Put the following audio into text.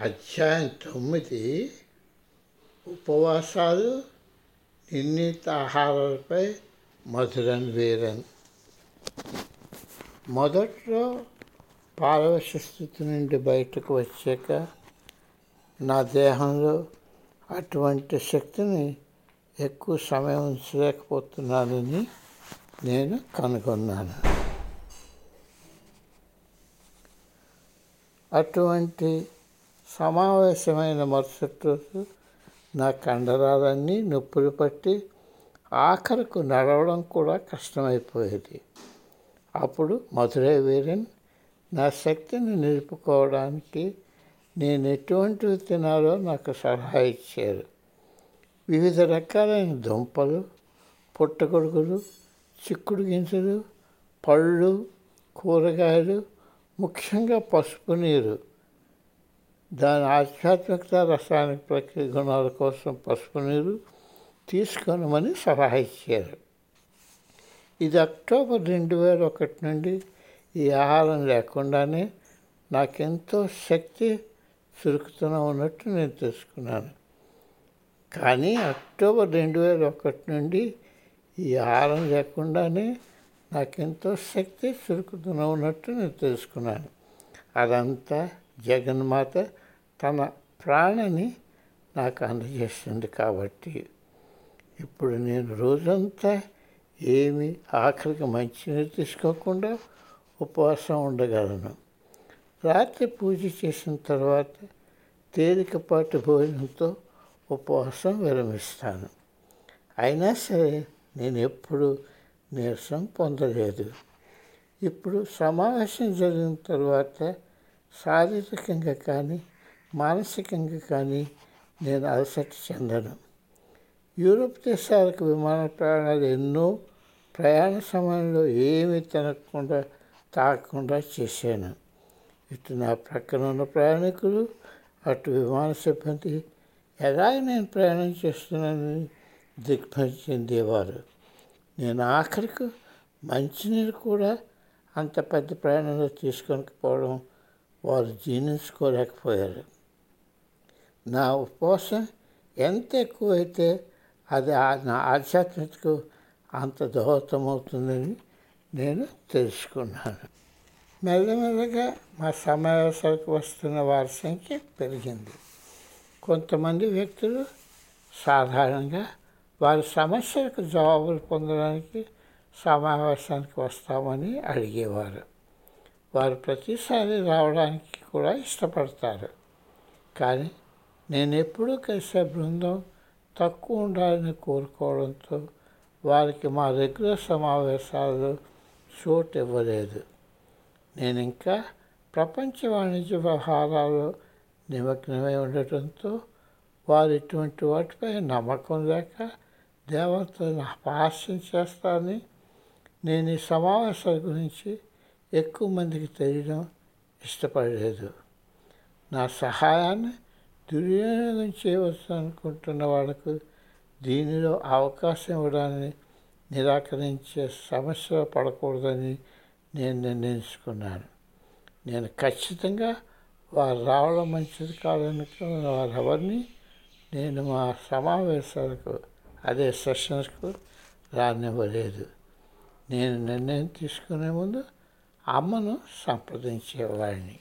అధ్యాయం తొమ్మిది ఉపవాసాలు నిర్ణీత ఆహారాలపై మధురన్ వీరన్. మొదట్లో పారవశ స్థితి నుండి బయటకు వచ్చాక నా దేహంలో అటువంటి శక్తిని ఎక్కువ సమయం ఉంచలేకపోతున్నానని నేను కనుగొన్నాను. అటువంటి సమావేశమైన మరుసటి రోజు నా కండరాలన్నీ నొప్పులు పట్టి ఆఖరకు నడవడం కూడా కష్టమైపోయేది. అప్పుడు మధురై వీరన్ నా శక్తిని నిలుపుకోవడానికి నేను ఎటువంటివి తినాలో నాకు సలహా ఇచ్చారు? వివిధ రకాలైన దుంపలు పుట్టగొడుగులు చిక్కుడు గింజలు పళ్ళు కూరగాయలు ముఖ్యంగా పసుపు నీరు. దాని ఆధ్యాత్మికత రసాయనిక ప్రక్రియ గుణాల కోసం పసుపు నీరు తీసుకొనమని సలహా ఇచ్చారు. ఇది అక్టోబర్ రెండు వేల ఒకటి నుండి ఈ ఆహారం లేకుండానే నాకెంతో శక్తి చురుకుతూనే ఉన్నట్టు నేను తెలుసుకున్నాను. కానీ అక్టోబర్ రెండు వేల ఒకటి నుండి ఈ ఆహారం లేకుండానే నాకెంతో శక్తి చురుకుతూనే ఉన్నట్టు నేను తెలుసుకున్నాను. అదంతా జగన్మాత తన ప్రాణని నాకు అందజేస్తుంది కాబట్టి ఇప్పుడు నేను రోజంతా ఏమి ఆఖరికి మంచినీరు తీసుకోకుండా ఉపవాసం ఉండగలను. రాత్రి పూజ చేసిన తర్వాత తేలికపాటి భోజనంతో ఉపవాసం విరమిస్తాను. అయినా సరే నేను ఎప్పుడు నీరసం పొందలేదు. ఇప్పుడు సమావేశం జరిగిన తర్వాత శారీరకంగా కానీ మానసికంగా కానీ నేను అలసట చెందను. యూరోప్ దేశాలకు విమాన ప్రయాణాలు ఎన్నో ప్రయాణ సమయంలో ఏమీ తినకుండా తాగకుండా చేశాను. ఇటు నా ప్రక్కన ఉన్న ప్రయాణికులు అటు విమాన సిబ్బంది ఎలా నేను ప్రయాణం చేస్తున్నానని దిగ్భ్రమ చెందేవారు నేను ఆఖరికి మంచినీరు కూడా అంత పెద్ద ప్రయాణంలో తీసుకొనిపోవడం వారు జీర్ణించుకోలేకపోయారు. నా ఉపవాసం ఎంత ఎక్కువైతే అది నా ఆధ్యాత్మికకు అంత దోహదమవుతుందని నేను తెలుసుకున్నాను. మెల్లమెల్లగా మా సమావేశాలకు వస్తున్న వారి సంఖ్య పెరిగింది. కొంతమంది వ్యక్తులు సాధారణంగా వారి సమస్యలకు జవాబులు పొందడానికి సమావేశానికి వస్తామని అడిగేవారు. వారు ప్రతిసారి రావడానికి కూడా ఇష్టపడతారు. కానీ నేను ఎప్పుడూ కలిసే బృందం తక్కువ ఉండాలని కోరుకోవడంతో వారికి మా రెగ్యులర్ సమావేశాల్లో చోటు ఇవ్వలేదు. నేను ఇంకా ప్రపంచ వాణిజ్య వ్యవహారాల్లో నిమగ్నమై ఉండటంతో వారు ఇటువంటి వాటిపై నమ్మకం లేక దేవతలను అపహాస్యం చేస్తారని నేను ఈ సమావేశాల గురించి ఎక్కువ మందికి తెలియడం ఇష్టపడలేదు. నా సహాయాన్ని దుర్వినియోగం చేయవచ్చు అనుకుంటున్న వాళ్ళకు దీనిలో అవకాశం ఇవ్వడాన్ని నిరాకరించే సమస్య పడకూడదని నేను నిర్ణయించుకున్నాను. నేను ఖచ్చితంగా వారు రావడం మంచిది కాదనుకున్న వారెవరిని నేను మా సమావేశాలకు అదే సెషన్స్కు రానివ్వలేదు. నేను నిర్ణయం తీసుకునే ముందు అమ్మను సంప్రదించేవాడిని.